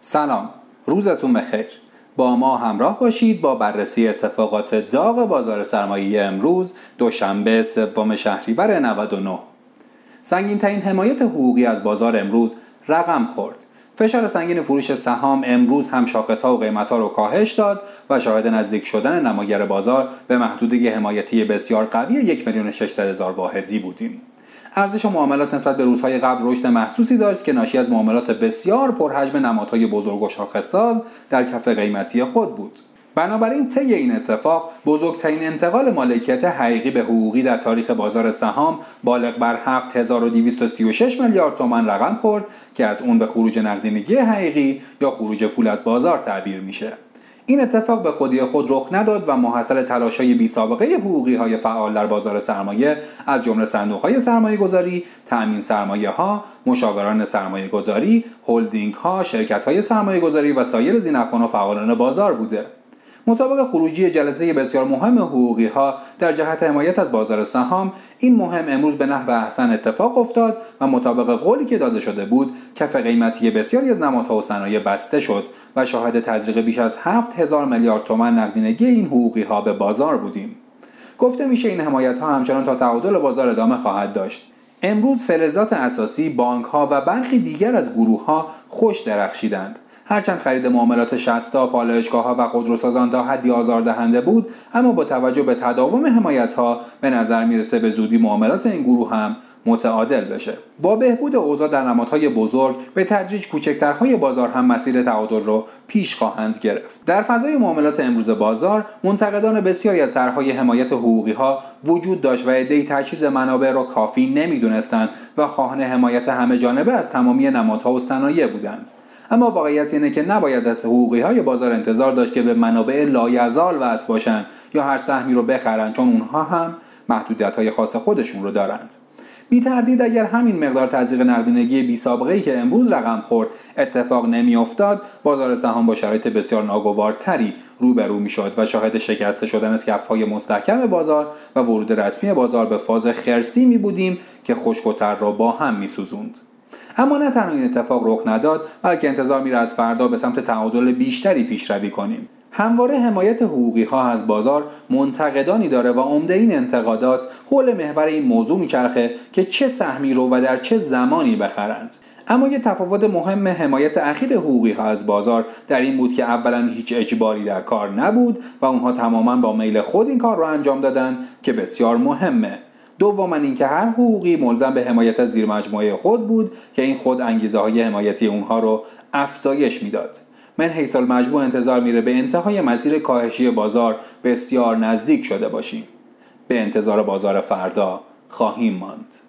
سلام. روزتون بخیر. با ما همراه باشید با بررسی اتفاقات داغ بازار سرمایه امروز دوشنبه سوم شهریور 99 سنگین ترین حمایت حقوقی از بازار امروز رقم خورد. فشار سنگین فروش سهام امروز هم شاخص ها و قیمت ها رو کاهش داد و شاهد نزدیک شدن نماگر بازار به محدوده حمایتی بسیار قوی یک میلیون هزار واحدی بودیم. ارزش معاملات نسبت به روزهای قبل رشد محسوسی داشت که ناشی از معاملات بسیار پرحجم نمادهای بزرگ و شاخصساز در کف قیمتی خود بود. بنابراین طی این اتفاق بزرگترین انتقال مالکیت حقیقی به حقوقی در تاریخ بازار سهام بالغ بر 7236 میلیارد تومان رقم خورد که از اون به خروج نقدینگی حقیقی یا خروج پول از بازار تعبیر میشه. این اتفاق به خودی خود رخ نداد و محصل تلاشای بی سابقه حقوقی های فعال در بازار سرمایه از جمله صندوق های سرمایه گذاری، تأمین سرمایه ها، مشاوران سرمایه گذاری، هلدینگ ها، شرکت های سرمایه گذاری و سایر زینفان و فعالان بازار بوده. مطابق خروجی جلسه بسیار مهم حقوقی ها در جهت حمایت از بازار سهام این مهم امروز به نحو احسن اتفاق افتاد و مطابق قولی که داده شده بود کف قیمتی بسیاری از نمادها و صنایع بسته شد و شاهد تزریق بیش از 7000 میلیارد تومان نقدینگی این حقوقی ها به بازار بودیم. گفته میشه این حمایت ها همچنان تا تعادل بازار ادامه خواهد داشت. امروز فلزات اساسی بانک ها و برخی دیگر از گروه ها خوش درخشیدند. هرچند خرید معاملات شستا، پالایشگاه ها و خودروسازان تا حدی آزاردهنده بود اما با توجه به تداوم حمایت ها به نظر می‌رسه به زودی معاملات این گروه هم متعادل بشه. با بهبود اوضاع در نمادهای بزرگ به تدریج کوچکترهای بازار هم مسیر تعادل رو پیش خواهند گرفت. در فضای معاملات امروز بازار منتقدان بسیاری از طرحهای حمایت حقوقی ها وجود داشت و عدهای تجهیز منابع را کافی نمی‌دونستند و خواهان حمایت همه جانبه از تمامی نمادها و صنایع بودند. اما واقعیت اینه که نباید از حقوقی های بازار انتظار داشت که به منابع لایزال وصل باشند یا هر سهمی رو بخرند چون اونها هم محدودیت های خاص خودشون رو دارند بی تردید اگر همین مقدار تزریق نقدینگی بی سابقه ای که امروز رقم خورد اتفاق نمیافتاد بازار سهام با شرایط بسیار ناگوارتری روبرو می‌شد و شاهد شکسته شدن از های مستحکم بازار و ورود رسمی بازار به فاز خرسی می بودیم که خشک را با هم می سوزند. اما نه تنها این اتفاق رخ نداد بلکه انتظار میره از فردا به سمت تعادل بیشتری پیشروی کنیم. همواره حمایت حقوقی ها از بازار منتقدانی داره و عمده این انتقادات حول محور این موضوع میچرخه که چه سهمی رو و در چه زمانی بخرند. اما یه تفاوت مهم حمایت اخیر حقوقی ها از بازار در این بود که اولا هیچ اجباری در کار نبود و اونها تماما با میل خود این کار رو انجام دادن که بسیار مهمه. دوما اینکه هر حقوقی ملزم به حمایت از زیر مجموعه خود بود که این خود انگیزه های حمایتی اونها رو افزایش می‌داد. من حیث مجموع انتظار میره به انتهای مسیر کاهشی بازار بسیار نزدیک شده باشیم. به انتظار بازار فردا خواهیم ماند.